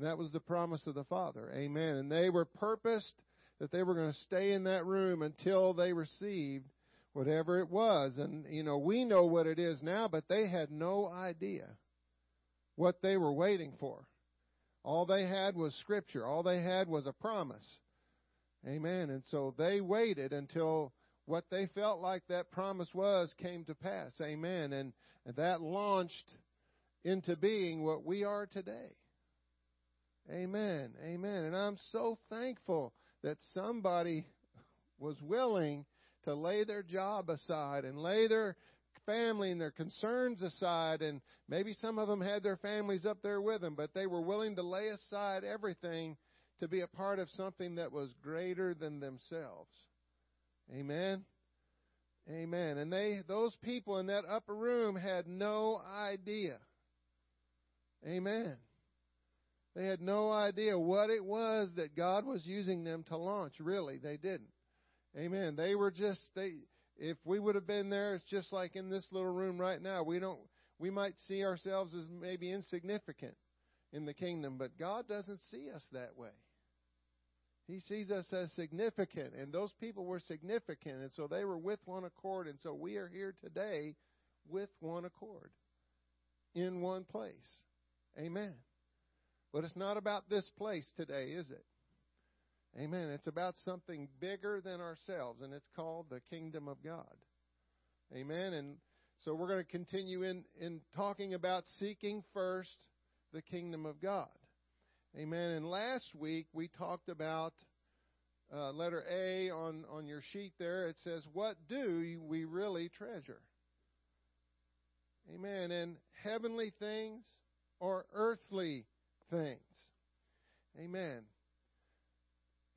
That was the promise of the Father. Amen. And they were purposed that they were going to stay in that room until they received whatever it was. And, you know, we know what it is now, but they had no idea what they were waiting for. All they had was Scripture. All they had was a promise. Amen. And so they waited until what they felt like that promise was came to pass. Amen. And, and that launched into being what we are today. Amen. Amen. And I'm so thankful that somebody was willing to lay their job aside and lay their family and their concerns aside and maybe some of them had their families up there with them but they were willing to lay aside everything to be a part of something that was greater than themselves. Amen? Amen. And they those people in that upper room had no idea. Amen they had no idea what it was that God was using them to launch really they didn't Amen. They were just they if we would have been there, it's just like in this little room right now. We don't we might see ourselves as maybe insignificant in the kingdom, but God doesn't see us that way. He sees us as significant, and those people were significant, and so they were with one accord, and so we are here today with one accord in one place. Amen. But it's not about this place today, is it? Amen. It's about something bigger than ourselves, and it's called the kingdom of God. Amen. And so we're going to continue in, in talking about seeking first the kingdom of God. Amen. And last week we talked about uh, letter A on, on your sheet there. It says, What do we really treasure? Amen. And heavenly things or earthly things? Amen.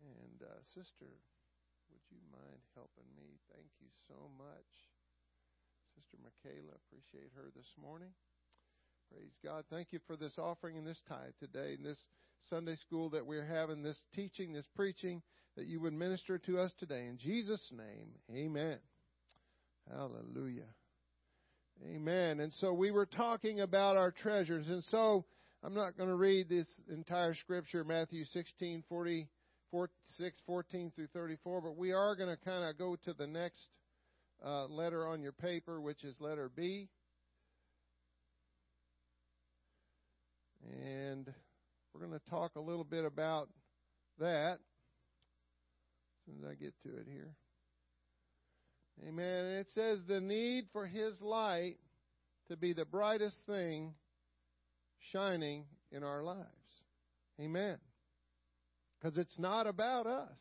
And uh, sister, would you mind helping me? Thank you so much. Sister Michaela, appreciate her this morning. Praise God. Thank you for this offering and this tithe today, and this Sunday school that we're having, this teaching, this preaching, that you would minister to us today. In Jesus' name, amen. Hallelujah. Amen. And so we were talking about our treasures. And so I'm not going to read this entire scripture, Matthew 16, 40 6, 14 through 34, but we are going to kind of go to the next uh, letter on your paper, which is letter B. And we're going to talk a little bit about that as soon as I get to it here. Amen. And it says the need for His light to be the brightest thing shining in our lives. Amen. Because it's not about us,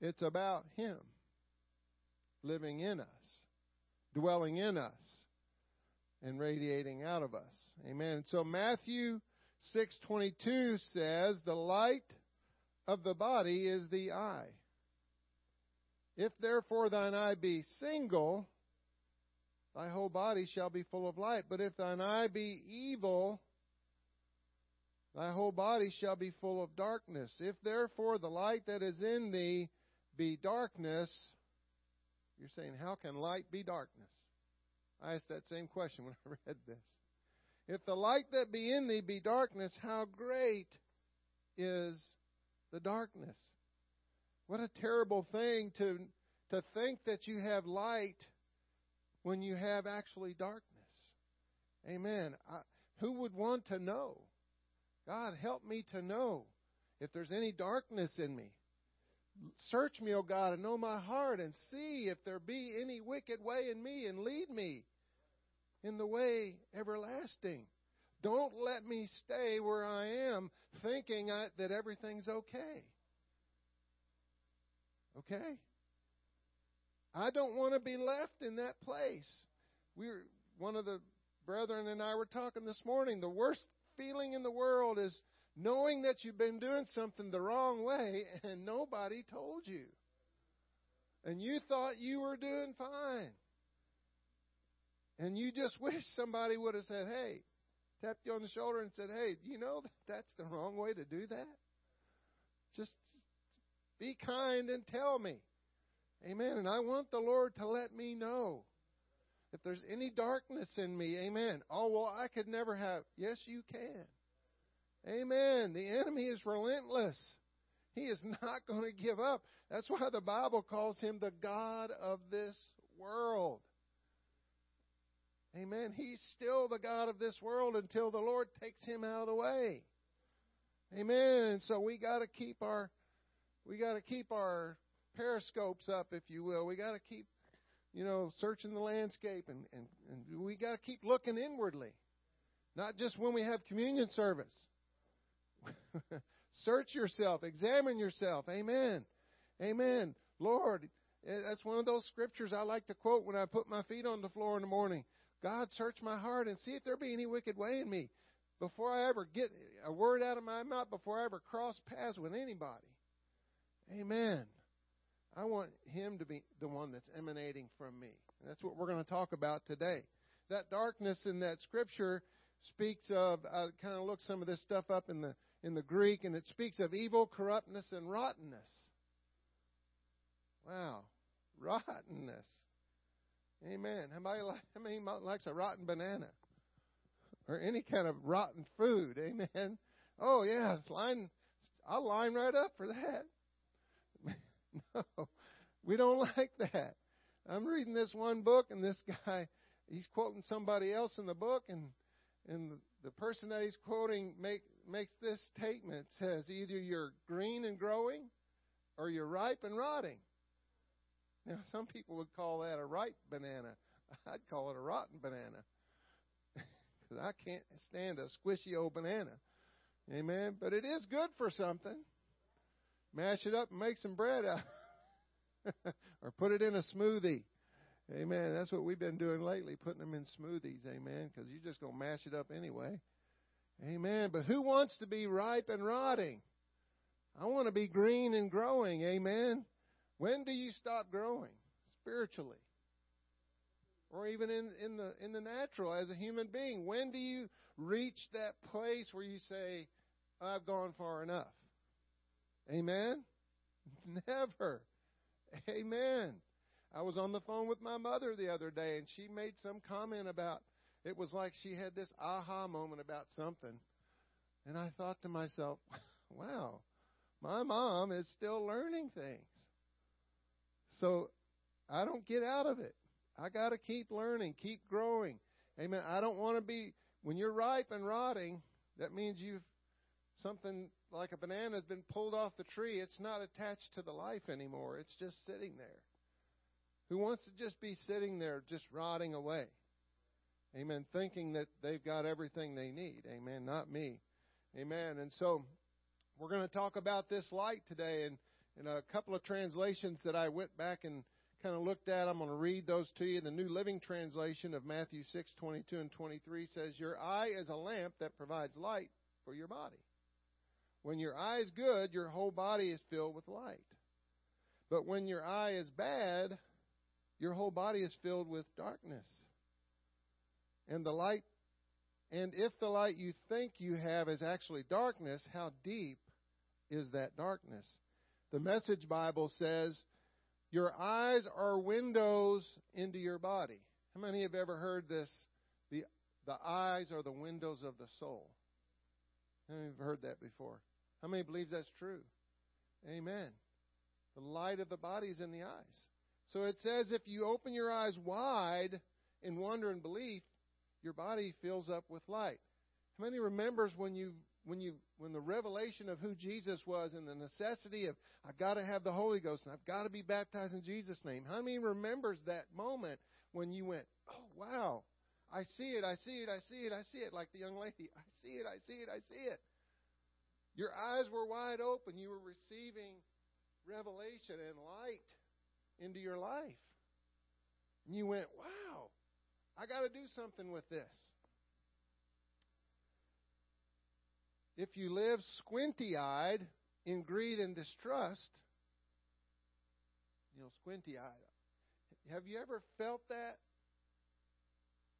it's about Him living in us, dwelling in us, and radiating out of us. Amen. So Matthew 6:22 says, "The light of the body is the eye. If therefore thine eye be single, thy whole body shall be full of light. But if thine eye be evil, thy whole body shall be full of darkness. If therefore the light that is in thee be darkness, you're saying, how can light be darkness? I asked that same question when I read this. If the light that be in thee be darkness, how great is the darkness? What a terrible thing to, to think that you have light when you have actually darkness. Amen. I, who would want to know? God, help me to know if there's any darkness in me. Search me, O God, and know my heart, and see if there be any wicked way in me, and lead me in the way everlasting. Don't let me stay where I am thinking I, that everything's okay. Okay? I don't want to be left in that place. We were, one of the brethren and I were talking this morning. The worst feeling in the world is knowing that you've been doing something the wrong way and nobody told you. And you thought you were doing fine. And you just wish somebody would have said, hey, tapped you on the shoulder and said, hey, you know that's the wrong way to do that? Just be kind and tell me. Amen. And I want the Lord to let me know if there's any darkness in me, amen. Oh, well, I could never have. Yes, you can. Amen. The enemy is relentless. He is not going to give up. That's why the Bible calls him the God of this world. Amen. He's still the God of this world until the Lord takes him out of the way. Amen. So we got to keep our we got to keep our periscopes up, if you will. We got to keep, you know, searching the landscape, and and, and we got to keep looking inwardly, not just when we have communion service. Search yourself, examine yourself. Amen. Amen. Lord, eh, that's one of those scriptures I like to quote when I put my feet on the floor in the morning. God, search my heart and see if there be any wicked way in me before I ever get a word out of my mouth, before I ever cross paths with anybody. Amen. I want Him to be the one that's emanating from me. And that's what we're going to talk about today. That darkness in that scripture speaks of, I kind of looked some of this stuff up in the in the Greek, and it speaks of evil, corruptness, and rottenness. Wow, rottenness. Amen. How like, how many likes a rotten banana or any kind of rotten food? Amen. Oh yeah, line. I'll line right up for that. no, we don't like that. I'm reading this one book, and this guy, he's quoting somebody else in the book, and and the person that he's quoting make, makes this statement says either you're green and growing or you're ripe and rotting. Now, some people would call that a ripe banana. I'd call it a rotten banana because I can't stand a squishy old banana. Amen. But it is good for something. Mash it up and make some bread out, or put it in a smoothie. Amen. That's what we've been doing lately, putting them in smoothies. Amen. Because you're just going to mash it up anyway. Amen. But who wants to be ripe and rotting? I want to be green and growing. Amen. When do you stop growing spiritually? Or even in, in the in the natural as a human being? When do you reach that place where you say, I've gone far enough? Amen? Never. Amen. I was on the phone with my mother the other day, and she made some comment about it was like she had this aha moment about something. And I thought to myself, wow, my mom is still learning things. So I don't get out of it. I got to keep learning, keep growing. Amen. I don't want to be, when you're ripe and rotting, that means you've, something like a banana has been pulled off the tree. It's not attached to the life anymore. It's just sitting there who wants to just be sitting there, just rotting away. Amen. Thinking that they've got everything they need. Amen. Not me. Amen. And so we're going to talk about this light today. And in a couple of translations that I went back and kind of looked at, I'm going to read those to you. The New Living Translation of Matthew 6, 22 and 23 says, Your eye is a lamp that provides light for your body. When your eye is good, your whole body is filled with light. But when your eye is bad, your whole body is filled with darkness. And the light, and if the light you think you have is actually darkness, how deep is that darkness? The Message Bible says, Your eyes are windows into your body. How many have ever heard this? The, the eyes are the windows of the soul. How many have heard that before? How many believe that's true? Amen. The light of the body is in the eyes. So it says if you open your eyes wide in wonder and belief, your body fills up with light. How many remembers when you when you when the revelation of who Jesus was and the necessity of I've got to have the Holy Ghost and I've got to be baptized in Jesus' name. How many remembers that moment when you went, "Oh wow, I see it, I see it, I see it, I see it," like the young lady, "I see it, I see it, I see it." Your eyes were wide open. You were receiving revelation and light into your life. And you went, wow, I got to do something with this. If you live squinty eyed in greed and distrust, you know, squinty eyed. Have you ever felt that?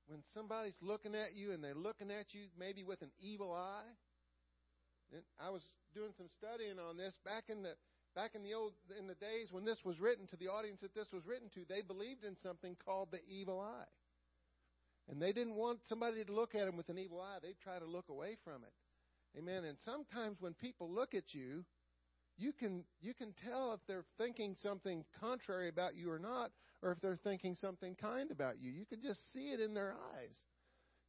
When somebody's looking at you and they're looking at you maybe with an evil eye? And I was doing some studying on this back in the back in the old in the days when this was written to the audience that this was written to, they believed in something called the evil eye. And they didn't want somebody to look at them with an evil eye. They'd try to look away from it. Amen. And sometimes when people look at you, you can you can tell if they're thinking something contrary about you or not, or if they're thinking something kind about you. You can just see it in their eyes.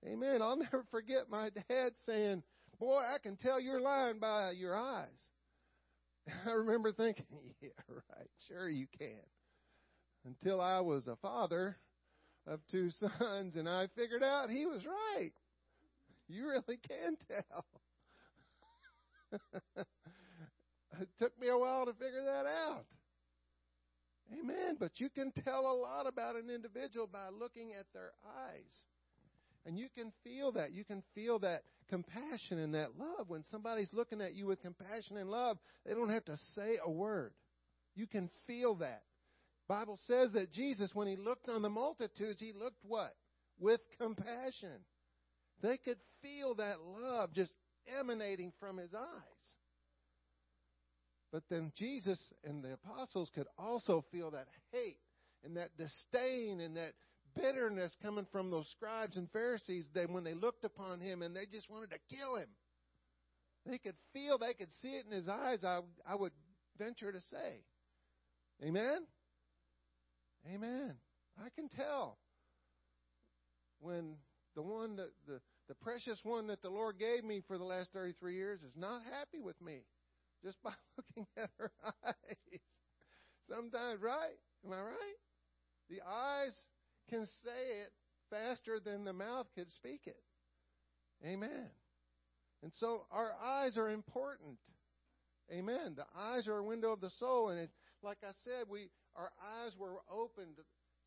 Amen. I'll never forget my dad saying, Boy, I can tell you're lying by your eyes. I remember thinking, Yeah, right, sure you can. Until I was a father of two sons and I figured out he was right. You really can tell. it took me a while to figure that out. Amen. But you can tell a lot about an individual by looking at their eyes. And you can feel that. You can feel that compassion and that love. When somebody's looking at you with compassion and love, they don't have to say a word. You can feel that. Bible says that Jesus, when he looked on the multitudes, he looked what? With compassion. They could feel that love just emanating from his eyes. But then Jesus and the apostles could also feel that hate and that disdain and that bitterness coming from those scribes and Pharisees that when they looked upon him and they just wanted to kill him. They could feel, they could see it in his eyes, I, I would venture to say. Amen? Amen. I can tell when the one that the, the precious one that the Lord gave me for the last 33 years is not happy with me just by looking at her eyes. Sometimes, right? Am I right? The eyes can say it faster than the mouth could speak it. Amen. And so our eyes are important. Amen. The eyes are a window of the soul, and it, like I said, we our eyes were opened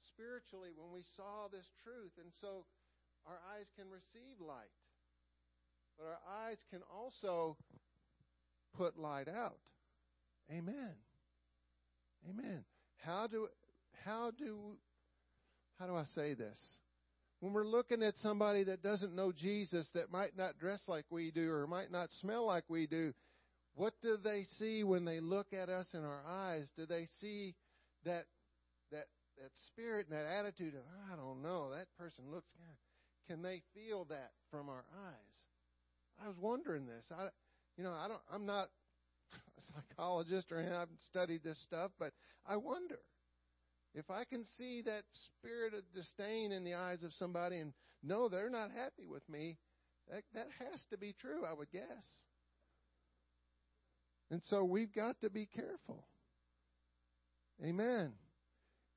spiritually when we saw this truth, and so our eyes can receive light, but our eyes can also put light out. Amen. Amen. How do how do how do I say this? When we're looking at somebody that doesn't know Jesus, that might not dress like we do or might not smell like we do, what do they see when they look at us in our eyes? Do they see that that that spirit and that attitude of I don't know that person looks can they feel that from our eyes? I was wondering this. I you know I don't I'm not a psychologist or anything. I haven't studied this stuff, but I wonder if I can see that spirit of disdain in the eyes of somebody and know they're not happy with me. That that has to be true, I would guess. And so we've got to be careful. Amen.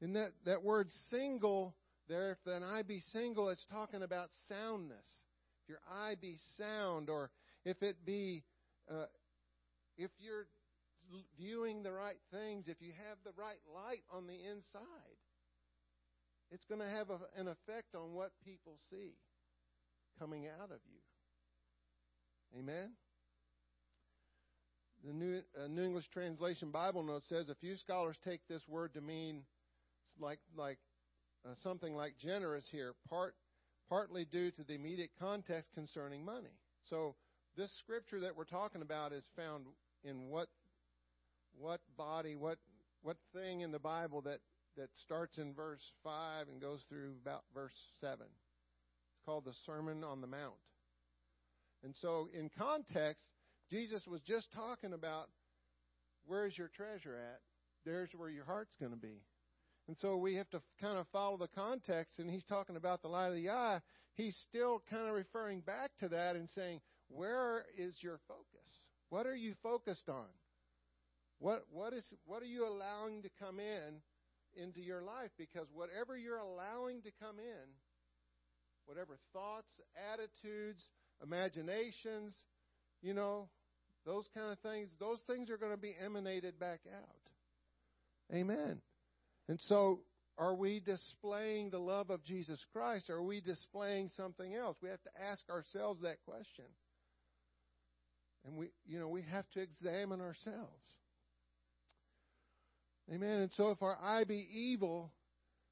In that, that word single there, if an eye be single, it's talking about soundness. If your eye be sound, or if it be, uh, if you're viewing the right things, if you have the right light on the inside, it's going to have a, an effect on what people see coming out of you. Amen? The New, uh, New English Translation Bible note says a few scholars take this word to mean like like uh, something like generous here, part partly due to the immediate context concerning money. So this scripture that we're talking about is found in what what body, what what thing in the Bible that that starts in verse five and goes through about verse seven. It's called the Sermon on the Mount. And so in context, Jesus was just talking about where's your treasure at? There's where your heart's going to be. And so we have to kind of follow the context, and he's talking about the light of the eye. He's still kind of referring back to that and saying, Where is your focus? What are you focused on? What, what, is, what are you allowing to come in into your life? Because whatever you're allowing to come in, whatever thoughts, attitudes, imaginations, you know, those kind of things, those things are going to be emanated back out. Amen. And so, are we displaying the love of Jesus Christ? Or are we displaying something else? We have to ask ourselves that question. And we, you know, we have to examine ourselves. Amen. And so, if our eye be evil,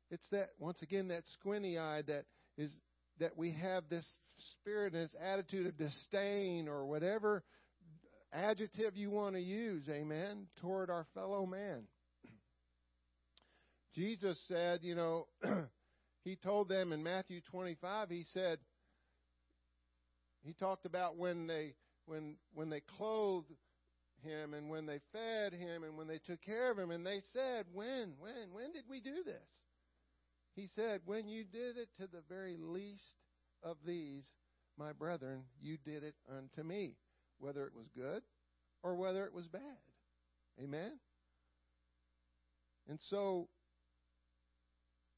it's that once again that squinty eye that is that we have this spirit and this attitude of disdain or whatever adjective you want to use, amen, toward our fellow man. Jesus said, you know, he told them in Matthew 25, he said, he talked about when they when when they clothed him and when they fed him and when they took care of him and they said, "When? When? When did we do this?" He said, "When you did it to the very least of these, my brethren, you did it unto me, whether it was good or whether it was bad." Amen. And so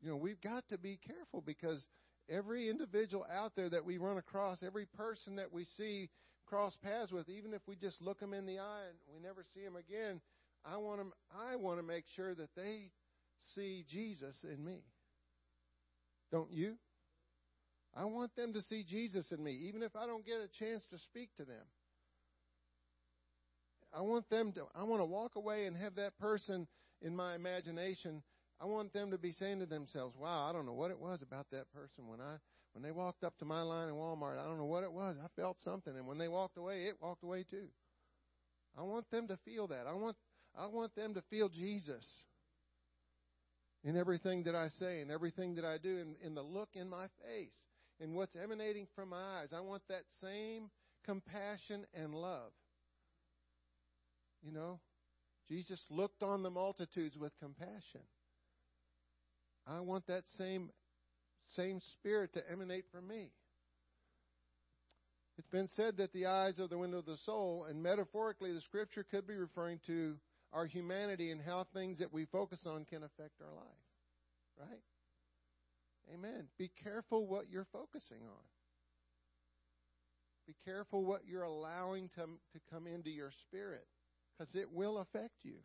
you know, we've got to be careful because every individual out there that we run across, every person that we see cross paths with, even if we just look them in the eye and we never see them again, I want them, I want to make sure that they see Jesus in me. Don't you? I want them to see Jesus in me, even if I don't get a chance to speak to them. I want them to I want to walk away and have that person in my imagination I want them to be saying to themselves, "Wow, I don't know what it was about that person when I when they walked up to my line in Walmart. I don't know what it was. I felt something, and when they walked away, it walked away too." I want them to feel that. I want I want them to feel Jesus in everything that I say, in everything that I do, in, in the look in my face, in what's emanating from my eyes. I want that same compassion and love. You know, Jesus looked on the multitudes with compassion. I want that same same spirit to emanate from me. It's been said that the eyes are the window of the soul, and metaphorically, the scripture could be referring to our humanity and how things that we focus on can affect our life. Right? Amen. Be careful what you're focusing on. Be careful what you're allowing to, to come into your spirit because it will affect you.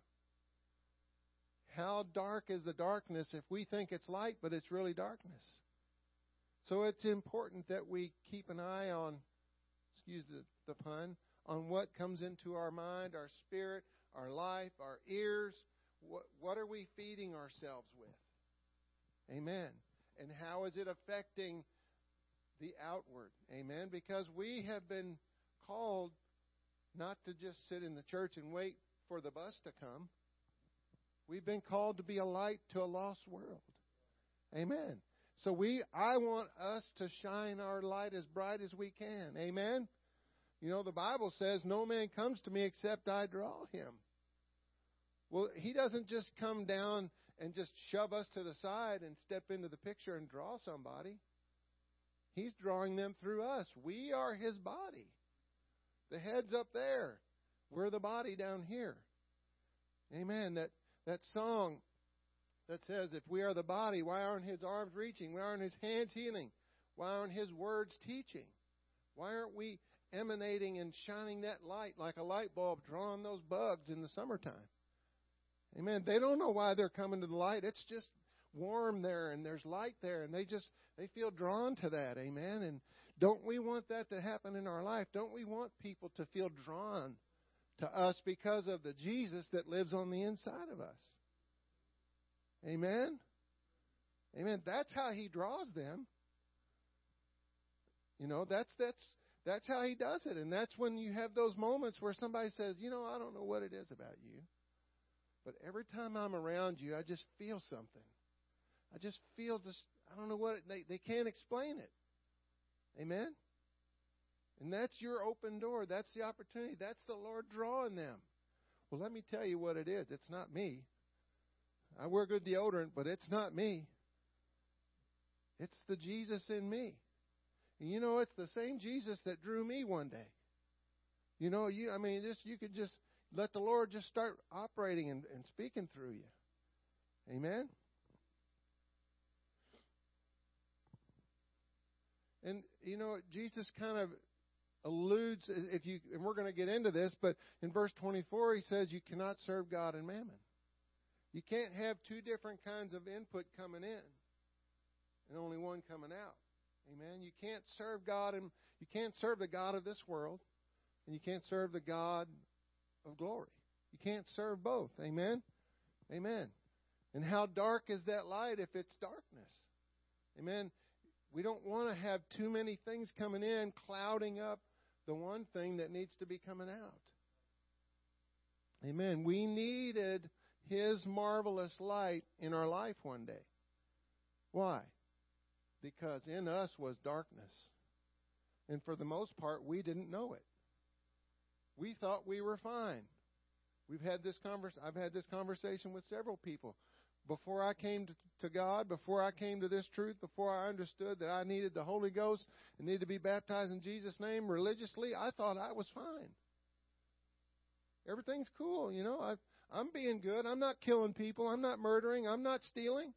How dark is the darkness if we think it's light, but it's really darkness? So it's important that we keep an eye on, excuse the, the pun, on what comes into our mind, our spirit, our life, our ears. What, what are we feeding ourselves with? Amen. And how is it affecting the outward? Amen. Because we have been called not to just sit in the church and wait for the bus to come. We've been called to be a light to a lost world. Amen. So we I want us to shine our light as bright as we can. Amen. You know the Bible says no man comes to me except I draw him. Well, he doesn't just come down and just shove us to the side and step into the picture and draw somebody. He's drawing them through us. We are his body. The head's up there. We're the body down here. Amen. That that song that says, If we are the body, why aren't his arms reaching? Why aren't his hands healing? Why aren't his words teaching? Why aren't we emanating and shining that light like a light bulb, drawing those bugs in the summertime? Amen. They don't know why they're coming to the light. It's just warm there and there's light there and they just they feel drawn to that. Amen. And don't we want that to happen in our life? Don't we want people to feel drawn to us because of the Jesus that lives on the inside of us. Amen? Amen. That's how he draws them. You know, that's that's that's how he does it. And that's when you have those moments where somebody says, "You know, I don't know what it is about you, but every time I'm around you, I just feel something. I just feel this I don't know what it, they they can't explain it." Amen. And that's your open door. That's the opportunity. That's the Lord drawing them. Well, let me tell you what it is. It's not me. I wear good deodorant, but it's not me. It's the Jesus in me. And you know, it's the same Jesus that drew me one day. You know, you I mean, just you could just let the Lord just start operating and, and speaking through you. Amen. And you know, Jesus kind of alludes if you and we're going to get into this but in verse 24 he says you cannot serve god and mammon you can't have two different kinds of input coming in and only one coming out. Amen? You can't serve god and you can't serve the god of this world and you can't serve the god of glory. You can't serve both. Amen? Amen. And how dark is that light if it's darkness? Amen? We don't want to have too many things coming in clouding up the one thing that needs to be coming out. Amen. We needed His marvelous light in our life one day. Why? Because in us was darkness. And for the most part, we didn't know it. we thought we were fine. We've had this convers- I've had this conversation with several people. Before I came to, God, before I came to this truth, before I understood that I needed the Holy Ghost and needed to be baptized in Jesus' name religiously, I thought I was fine. Everything's cool, you know. I, I'm being good. I'm not killing people. I'm not murdering. I'm not stealing.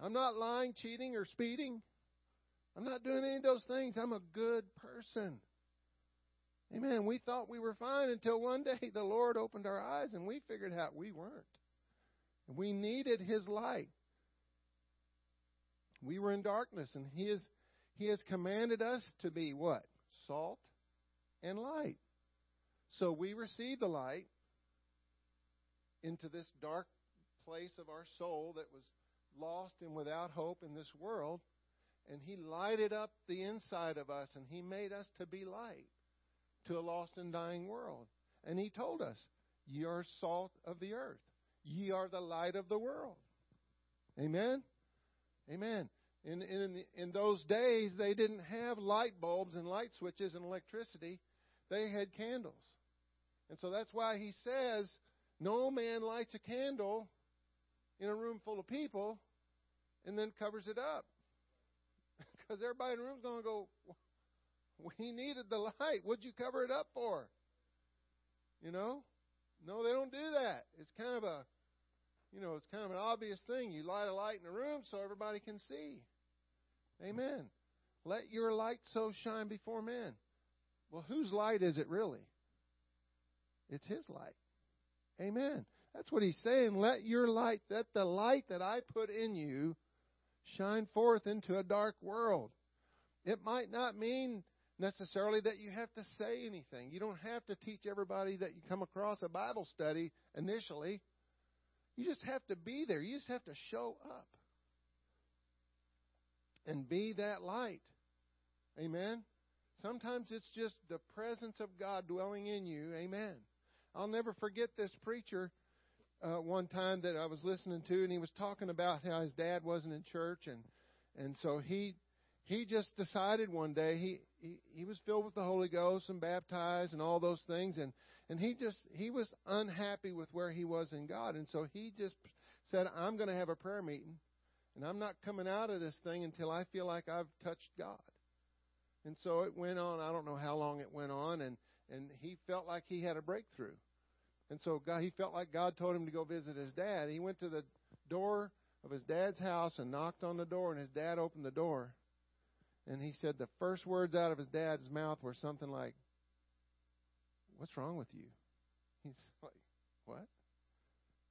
I'm not lying, cheating, or speeding. I'm not doing any of those things. I'm a good person. Amen. We thought we were fine until one day the Lord opened our eyes and we figured out we weren't. We needed His light. We were in darkness, and He has He has commanded us to be what? Salt and light. So we receive the light into this dark place of our soul that was lost and without hope in this world, and He lighted up the inside of us, and He made us to be light to a lost and dying world. And He told us, Ye are salt of the earth, ye are the light of the world. Amen? Amen. In, in, the, in those days, they didn't have light bulbs and light switches and electricity. They had candles. And so that's why he says, No man lights a candle in a room full of people and then covers it up. because everybody in the room's going to go, We needed the light. What'd you cover it up for? You know? No, they don't do that. It's kind of a, you know, it's kind of an obvious thing. You light a light in a room so everybody can see. Amen. Let your light so shine before men. Well, whose light is it really? It's His light. Amen. That's what He's saying. Let your light, let the light that I put in you shine forth into a dark world. It might not mean necessarily that you have to say anything. You don't have to teach everybody that you come across a Bible study initially. You just have to be there. You just have to show up and be that light. Amen. Sometimes it's just the presence of God dwelling in you. Amen. I'll never forget this preacher uh, one time that I was listening to, and he was talking about how his dad wasn't in church, and and so he he just decided one day he, he he was filled with the Holy Ghost and baptized and all those things, and and he just he was unhappy with where he was in God, and so he just said, "I'm going to have a prayer meeting, and I'm not coming out of this thing until I feel like I've touched God." And so it went on. I don't know how long it went on, and and he felt like he had a breakthrough. And so God, he felt like God told him to go visit his dad. He went to the door of his dad's house and knocked on the door, and his dad opened the door. And he said the first words out of his dad's mouth were something like, What's wrong with you? He's like, What?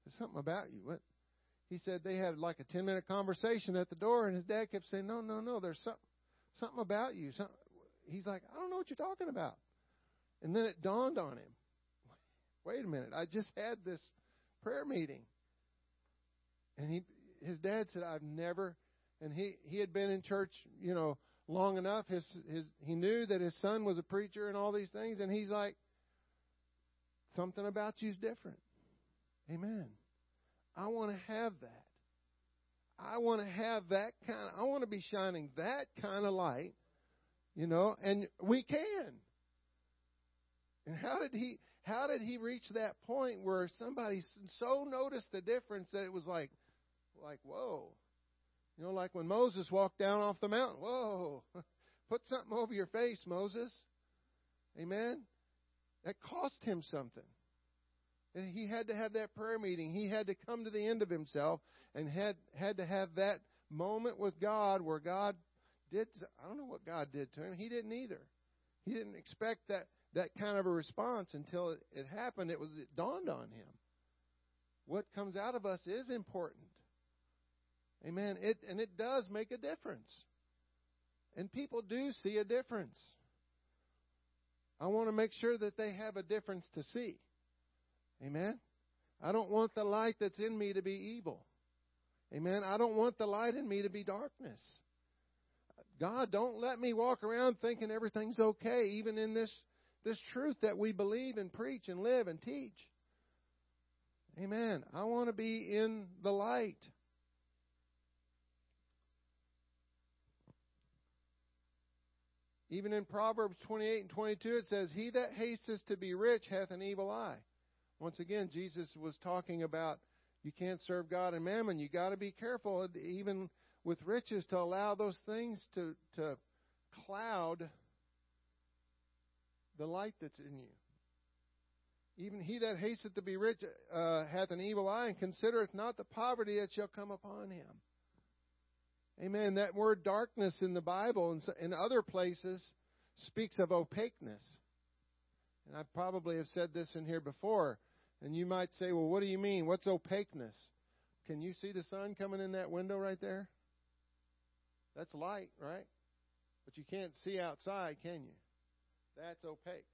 There's something about you. What? He said they had like a 10 minute conversation at the door, and his dad kept saying, No, no, no, there's something, something about you. Something. He's like, I don't know what you're talking about. And then it dawned on him wait a minute, I just had this prayer meeting. And he his dad said, I've never and he, he had been in church, you know, long enough. His his he knew that his son was a preacher and all these things, and he's like, Something about you's different. Amen. I want to have that. I want to have that kind of, I want to be shining that kind of light, you know, and we can. How did he how did he reach that point where somebody so noticed the difference that it was like, like whoa, you know, like when Moses walked down off the mountain. Whoa, put something over your face, Moses. Amen. That cost him something. And he had to have that prayer meeting. He had to come to the end of himself and had had to have that moment with God where God did. I don't know what God did to him. He didn't either. He didn't expect that that kind of a response until it, it happened. It was it dawned on him. What comes out of us is important. Amen. It and it does make a difference. And people do see a difference. I want to make sure that they have a difference to see. Amen. I don't want the light that's in me to be evil. Amen. I don't want the light in me to be darkness. God, don't let me walk around thinking everything's okay, even in this this truth that we believe and preach and live and teach. Amen. I want to be in the light. Even in Proverbs 28 and 22, it says, He that hasteth to be rich hath an evil eye. Once again, Jesus was talking about you can't serve God and mammon. You got to be careful, even with riches, to allow those things to, to cloud the light that's in you. Even he that hasteth to be rich uh, hath an evil eye, and considereth not the poverty that shall come upon him. Amen. That word darkness in the Bible and in other places speaks of opaqueness. And I probably have said this in here before. And you might say, well, what do you mean? What's opaqueness? Can you see the sun coming in that window right there? That's light, right? But you can't see outside, can you? That's opaque.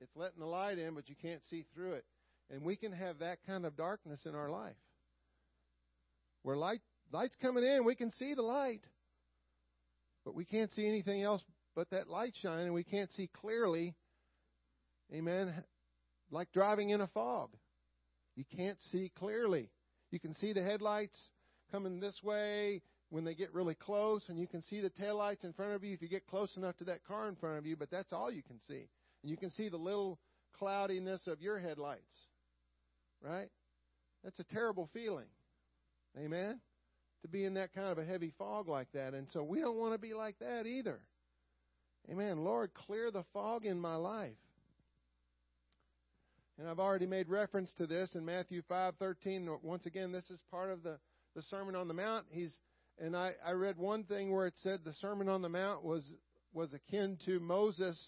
It's letting the light in, but you can't see through it. And we can have that kind of darkness in our life. Where light light's coming in, we can see the light. But we can't see anything else but that light shine, and we can't see clearly. Amen. Like driving in a fog. You can't see clearly. You can see the headlights coming this way when they get really close, and you can see the taillights in front of you if you get close enough to that car in front of you, but that's all you can see. And you can see the little cloudiness of your headlights. Right? That's a terrible feeling. Amen? To be in that kind of a heavy fog like that. And so we don't want to be like that either. Amen. Lord, clear the fog in my life. And I've already made reference to this in Matthew 5:13. Once again, this is part of the, the Sermon on the Mount. He's and I, I read one thing where it said the Sermon on the Mount was was akin to Moses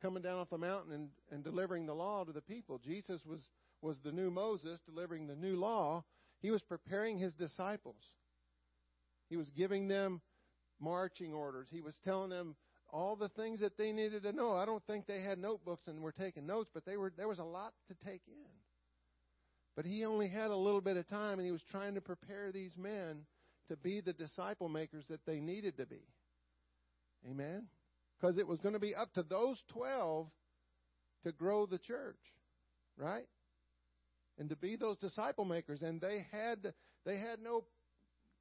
coming down off the mountain and, and delivering the law to the people. Jesus was was the new Moses delivering the new law, he was preparing his disciples. He was giving them marching orders. He was telling them all the things that they needed to know. I don't think they had notebooks and were taking notes, but they were there was a lot to take in. But he only had a little bit of time and he was trying to prepare these men to be the disciple makers that they needed to be. Amen. Because it was going to be up to those 12 to grow the church, right? and to be those disciple makers and they had they had no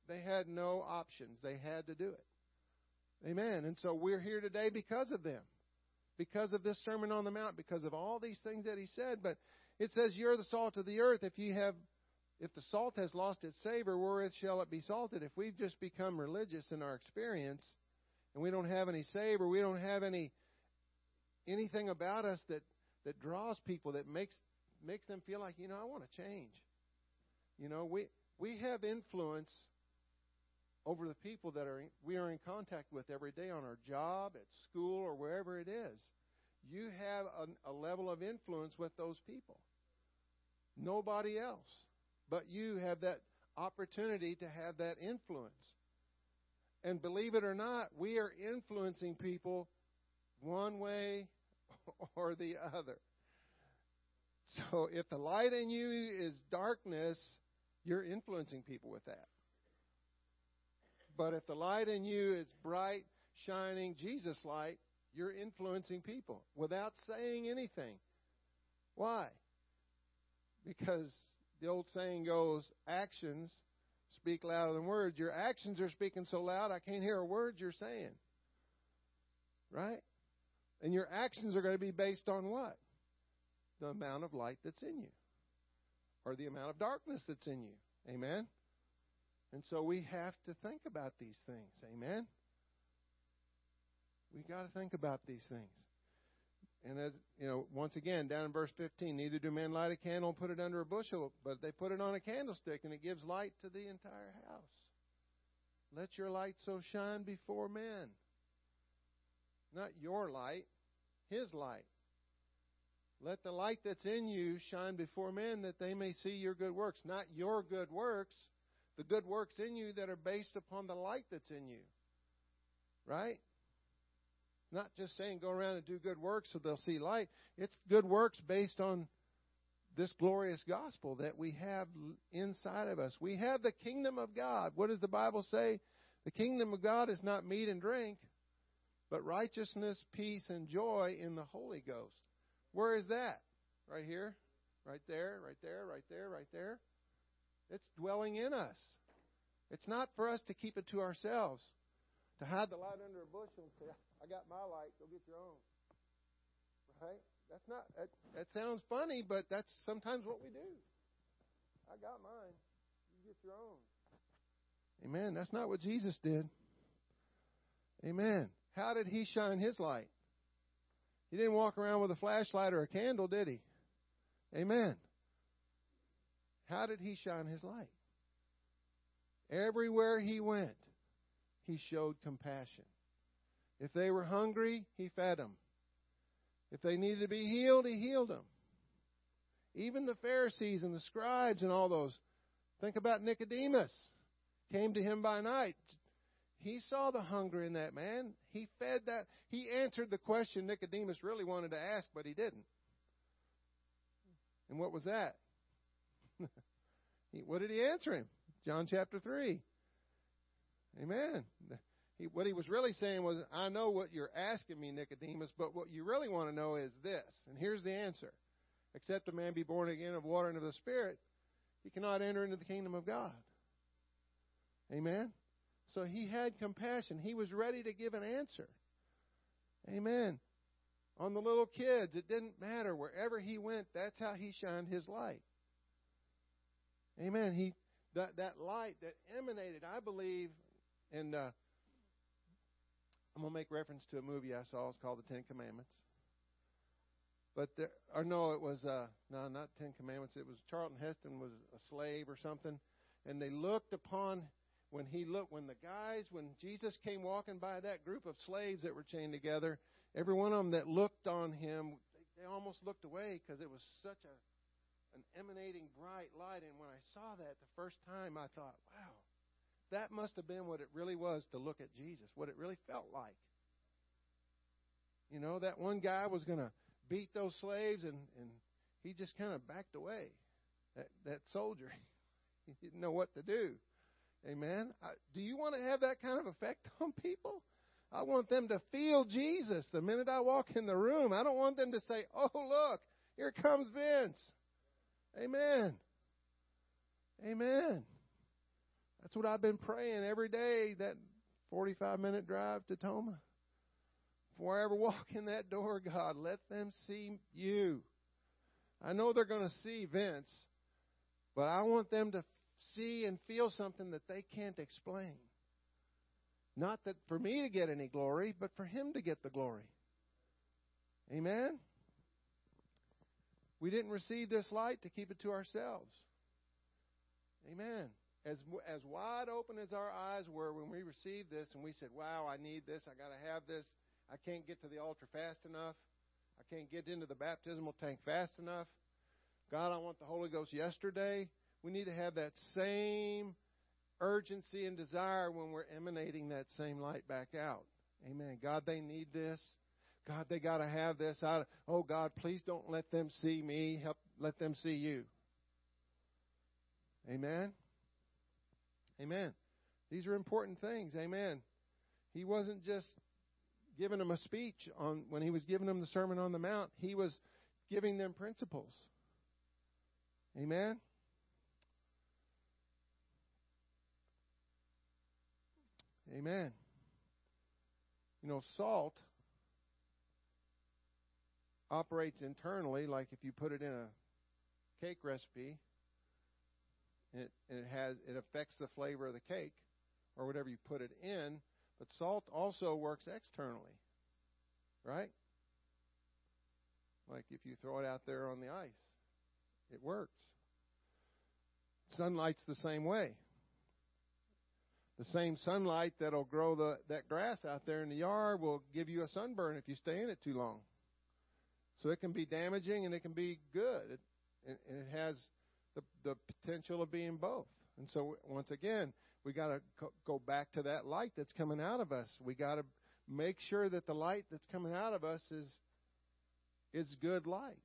they had no options they had to do it amen and so we're here today because of them because of this sermon on the mount because of all these things that he said but it says you're the salt of the earth if you have if the salt has lost its savor wherewith shall it be salted if we've just become religious in our experience and we don't have any savor we don't have any anything about us that that draws people that makes makes them feel like, you know, I want to change. You know, we we have influence over the people that are we are in contact with every day on our job, at school, or wherever it is. You have a, a level of influence with those people. Nobody else, but you have that opportunity to have that influence. And believe it or not, we are influencing people one way or the other. So if the light in you is darkness, you're influencing people with that. But if the light in you is bright, shining Jesus light, you're influencing people without saying anything. Why? Because the old saying goes, actions speak louder than words. Your actions are speaking so loud I can't hear a word you're saying. Right? And your actions are going to be based on what? the amount of light that's in you or the amount of darkness that's in you. Amen? And so we have to think about these things. Amen? We got to think about these things. And as you know, once again, down in verse 15, neither do men light a candle and put it under a bushel, but they put it on a candlestick, and it gives light to the entire house. Let your light so shine before men. Not your light, his light. Let the light that's in you shine before men that they may see your good works. Not your good works, the good works in you that are based upon the light that's in you. Right? Not just saying go around and do good works so they'll see light. It's good works based on this glorious gospel that we have inside of us. We have the kingdom of God. What does the Bible say? The kingdom of God is not meat and drink, but righteousness, peace, and joy in the Holy Ghost. Where is that? Right here, right there, right there, right there, right there. It's dwelling in us. It's not for us to keep it to ourselves, to hide the light under a bushel and say, I got my light, go get your own. Right? That's not that, that sounds funny, but that's sometimes what we do. I got mine. You get your own. Amen. That's not what Jesus did. Amen. How did he shine his light? He didn't walk around with a flashlight or a candle, did he? Amen. How did he shine his light? Everywhere he went, he showed compassion. If they were hungry, he fed them. If they needed to be healed, he healed them. Even the Pharisees and the scribes and all those. Think about Nicodemus. Came to him by night. He saw the hunger in that man. He fed that. He answered the question Nicodemus really wanted to ask, but he didn't. And what was that? what did he answer him? John chapter 3. Amen. He, what he was really saying was, I know what you're asking me, Nicodemus, but what you really want to know is this. And here's the answer Except a man be born again of water and of the Spirit, he cannot enter into the kingdom of God. Amen. So he had compassion. He was ready to give an answer. Amen. On the little kids, it didn't matter. Wherever he went, that's how he shined his light. Amen. He that that light that emanated, I believe, and uh, I'm gonna make reference to a movie I saw. It's called The Ten Commandments. But there, or no, it was uh, no, not Ten Commandments. It was Charlton Heston was a slave or something, and they looked upon when he looked when the guys when Jesus came walking by that group of slaves that were chained together. Every one of them that looked on him, they, they almost looked away because it was such a an emanating bright light. And when I saw that the first time, I thought, wow, that must have been what it really was to look at Jesus, what it really felt like. You know, that one guy was going to beat those slaves, and, and he just kind of backed away. That, that soldier, he didn't know what to do. Amen. I, do you want to have that kind of effect on people? I want them to feel Jesus the minute I walk in the room. I don't want them to say, "Oh, look, here comes Vince." Amen. Amen. That's what I've been praying every day. That 45 minute drive to Tomah. Before I ever walk in that door, God, let them see you. I know they're going to see Vince, but I want them to see and feel something that they can't explain. Not that for me to get any glory, but for Him to get the glory. Amen? We didn't receive this light to keep it to ourselves. Amen. As, as wide open as our eyes were when we received this and we said, Wow, I need this, I got to have this, I can't get to the altar fast enough, I can't get into the baptismal tank fast enough. God, I want the Holy Ghost yesterday. We need to have that same urgency and desire when we're emanating that same light back out. Amen. God, they need this. God, they got to have this. I, oh, God, please don't let them see me. Help, let them see you. Amen. Amen. These are important things. Amen. He wasn't just giving them a speech on when he was giving them the Sermon on the Mount. He was giving them principles. Amen. Amen. You know, salt operates internally like if you put it in a cake recipe it, it has it affects the flavor of the cake or whatever you put it in but salt also works externally right? Like if you throw it out there on the ice it works. Sunlight's the same way. The same sunlight that'll grow the that grass out there in the yard will give you a sunburn if you stay in it too long. So it can be damaging and it can be good. It, and it has the, the potential of being both. And so, once again, we got to go back to that light that's coming out of us. We got to make sure that the light that's coming out of us is is good light.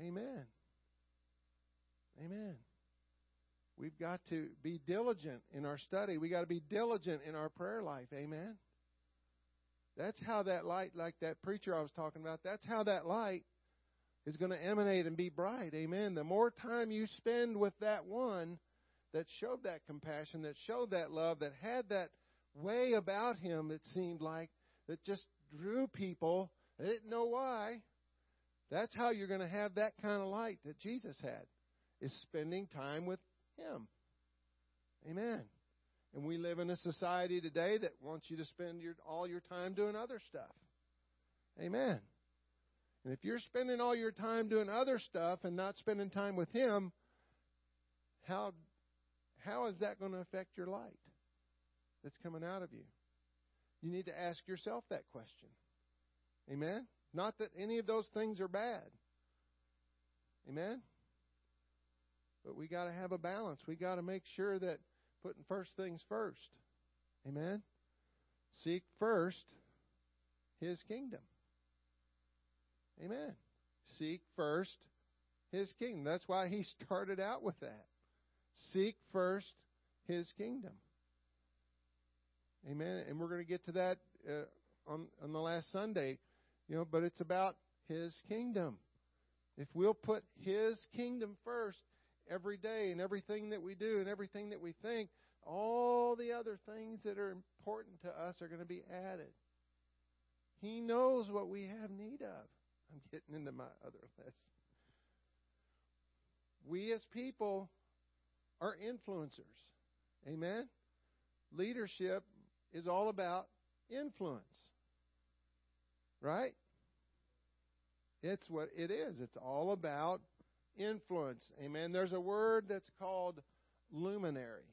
Amen. Amen. We've got to be diligent in our study. We got to be diligent in our prayer life. Amen. That's how that light, like that preacher I was talking about, that's how that light is going to emanate and be bright. Amen. The more time you spend with that one that showed that compassion, that showed that love, that had that way about him, it seemed like, that just drew people. They didn't know why. That's how you're going to have that kind of light that Jesus had, is spending time with him. Amen. And we live in a society today that wants you to spend your, all your time doing other stuff. Amen. And if you're spending all your time doing other stuff and not spending time with Him, how how is that going to affect your light that's coming out of you? You need to ask yourself that question. Amen? Not that any of those things are bad. Amen? But we got to have a balance. We got to make sure that putting first things first. Amen? Seek first His kingdom. Amen. Seek first His kingdom. That's why He started out with that. Seek first His kingdom. Amen. And we're going to get to that uh, on on the last Sunday, you know. But it's about His kingdom. If we'll put His kingdom first every day and everything that we do and everything that we think, all the other things that are important to us are going to be added. He knows what we have need of. I'm getting into my other lesson. We as people are influencers. Amen? Leadership is all about influence. Right? It's what it is. It's all about influence. Amen. There's a word that's called luminary.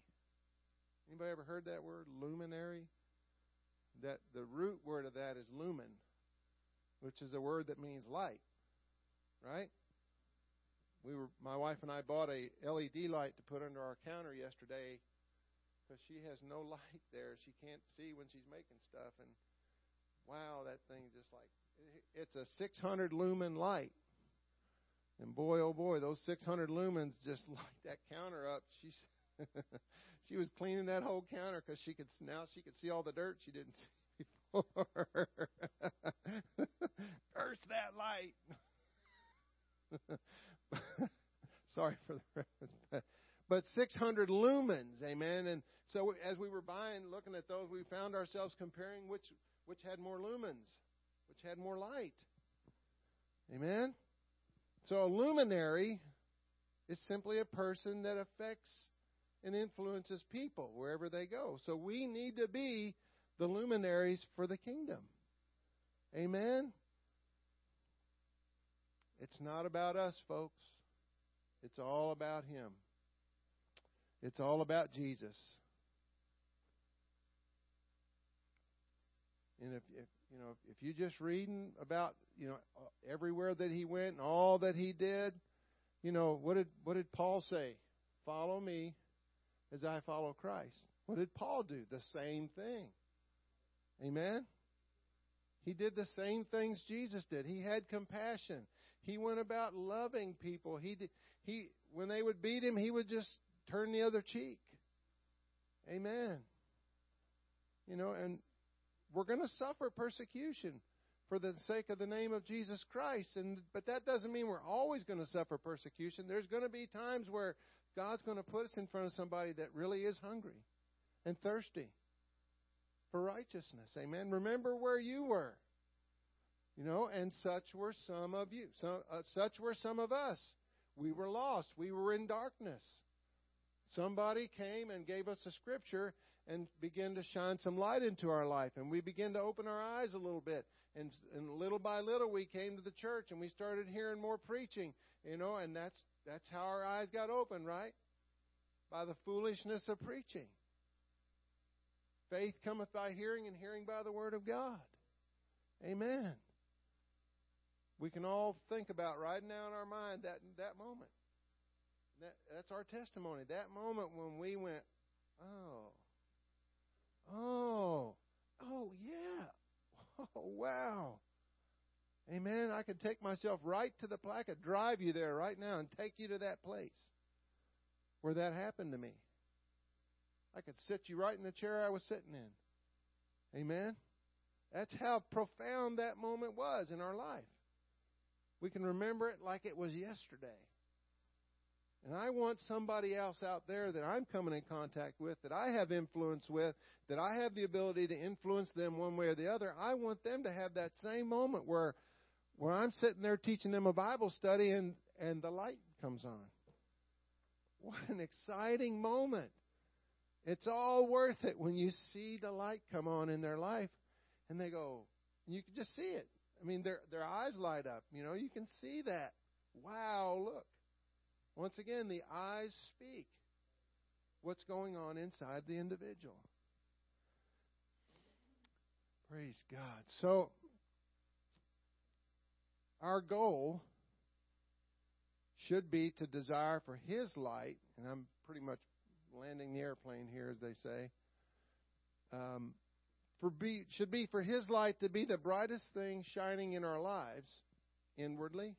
Anybody ever heard that word, luminary? That the root word of that is lumen, which is a word that means light. Right? We were my wife and I bought a LED light to put under our counter yesterday because she has no light there. She can't see when she's making stuff and wow, that thing just like it's a 600 lumen light. And boy, oh boy, those 600 lumens just light that counter up. She's she was cleaning that whole counter because she could now she could see all the dirt she didn't see. Curse that light. Sorry for the reference, but 600 lumens, amen. And so as we were buying, looking at those, we found ourselves comparing which which had more lumens, which had more light, amen. So a luminary is simply a person that affects and influences people wherever they go. So we need to be the luminaries for the kingdom. Amen. It's not about us, folks. It's all about Him. It's all about Jesus. And if, if you know, if you just reading about you know everywhere that he went and all that he did, you know what did what did Paul say? Follow me as I follow Christ. What did Paul do? The same thing. Amen. He did the same things Jesus did. He had compassion. He went about loving people. He did, he when they would beat him, he would just turn the other cheek. Amen. You know, and we're going to suffer persecution for the sake of the name of Jesus Christ. And but that doesn't mean we're always going to suffer persecution. There's going to be times where God's going to put us in front of somebody that really is hungry and thirsty for righteousness. Amen. Remember where you were. You know, and such were some of you. So, uh, such were some of us. We were lost. We were in darkness. Somebody came and gave us a scripture and began to shine some light into our life, and we began to open our eyes a little bit. And, and little by little, we came to the church and we started hearing more preaching, you know, and that's that's how our eyes got open, right? By the foolishness of preaching. Faith cometh by hearing, and hearing by the word of God. Amen. We can all think about right now in our mind that that moment. That, that's our testimony. That moment when we went, oh, oh, oh, yeah, oh, wow. Amen. I could take myself right to the plaque, could drive you there right now and take you to that place where that happened to me. I could sit you right in the chair I was sitting in. Amen. That's how profound that moment was in our life. We can remember it like it was yesterday. And I want somebody else out there that I'm coming in contact with, that I have influence with, that I have the ability to influence them one way or the other. I want them to have that same moment where where I'm sitting there teaching them a Bible study and, and the light comes on. What an exciting moment. It's all worth it when you see the light come on in their life and they go, you can just see it. I mean, their their eyes light up. You know, you can see that. Wow, look. Once again, the eyes speak what's going on inside the individual. Praise God. So, our goal should be to desire for His light, and I'm pretty much landing the airplane here, as they say. Um, for be, should be for His light to be the brightest thing shining in our lives inwardly,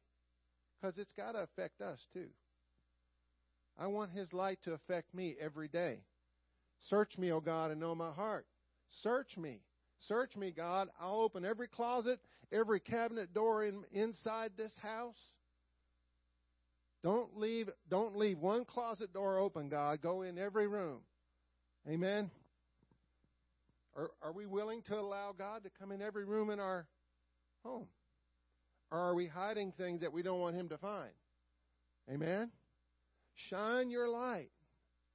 because it's got to affect us too. I want His light to affect me every day. Search me, O God, and know my heart. Search me. Search me, God. I'll open every closet, every cabinet door in, inside this house. Don't leave don't leave one closet door open, God. Go in every room. Amen. Are, are we willing to allow God to come in every room in our home? Or are we hiding things that we don't want Him to find? Amen. Shine your light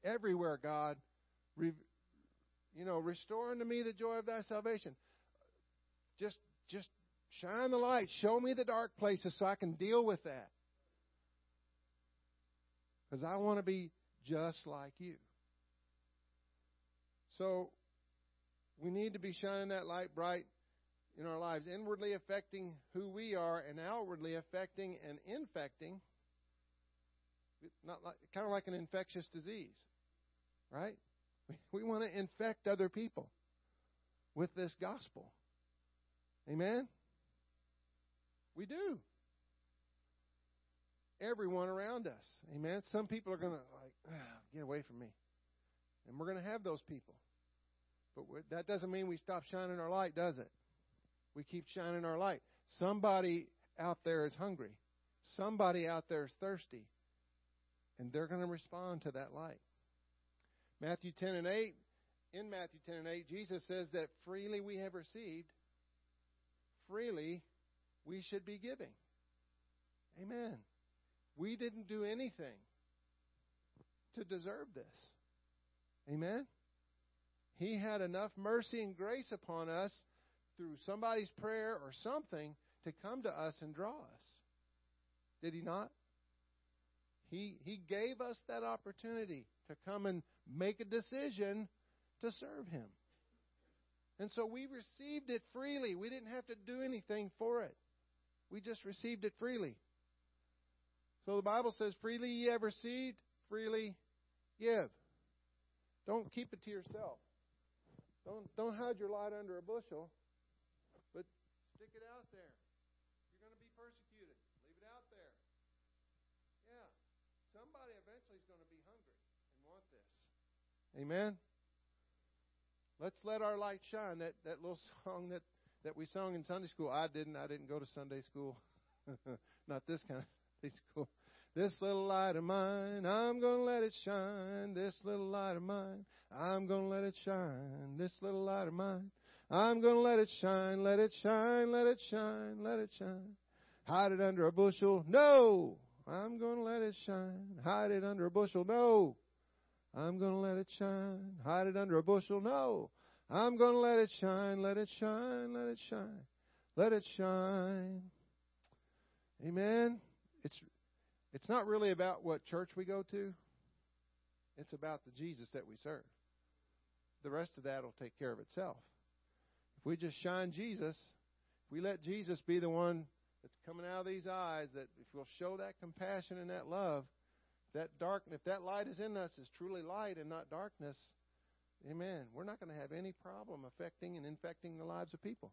everywhere, God. Re- you know, restore unto me the joy of thy salvation. Just just shine the light. Show me the dark places so I can deal with that. Because I want to be just like you. So we need to be shining that light bright in our lives, inwardly affecting who we are and outwardly affecting and infecting not like, kind of like an infectious disease, right? We, want to infect other people with this gospel. Amen? We do. Everyone around us. Amen? Some people are going to, like, ah, get away from me. And we're going to have those people. But that doesn't mean we stop shining our light, does it? We keep shining our light. Somebody out there is hungry. Somebody out there is thirsty. And they're going to respond to that light. Matthew 10 and 8, in Matthew 10 and 8, Jesus says that freely we have received, freely we should be giving. Amen. We didn't do anything to deserve this. Amen. He had enough mercy and grace upon us through somebody's prayer or something to come to us and draw us. Did he not? He, he gave us that opportunity to come and make a decision to serve Him. And so we received it freely. We didn't have to do anything for it. We just received it freely. So the Bible says, freely ye have received, freely give. Don't keep it to yourself. Don't, don't hide your light under a bushel, but stick it out there. You're going to be persecuted. Leave it out there. Yeah. Somebody eventually is going to be hungry and want this. Amen. Let's let our light shine. That that little song that that we sung in Sunday school. I didn't. I didn't go to Sunday school. Not this kind of Sunday school. This little light of mine, I'm to let it shine. This little light of mine, I'm to let it shine. This little light of mine, I'm to let it shine. Let it shine, let it shine, let it shine. Hide it under a bushel. No. I'm to let it shine. Hide it under a bushel. No. I'm to let it shine. Hide it under a bushel. No. I'm to let it shine. Let it shine. Let it shine. Let it shine. Amen. It's it's not really about what church we go to. It's about the Jesus that we serve. The rest of that will take care of itself. If we just shine Jesus, if we let Jesus be the one that's coming out of these eyes, that if we'll show that compassion and that love, that dark, if that light is in us is truly light and not darkness, amen, we're not going to have any problem affecting and infecting the lives of people.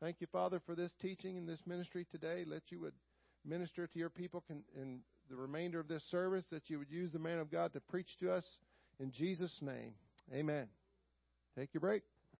Thank you, Father, for this teaching and this ministry today. Let you would minister to your people in the remainder of this service, that you would use the man of God to preach to us in Jesus' name. Amen. Take your break.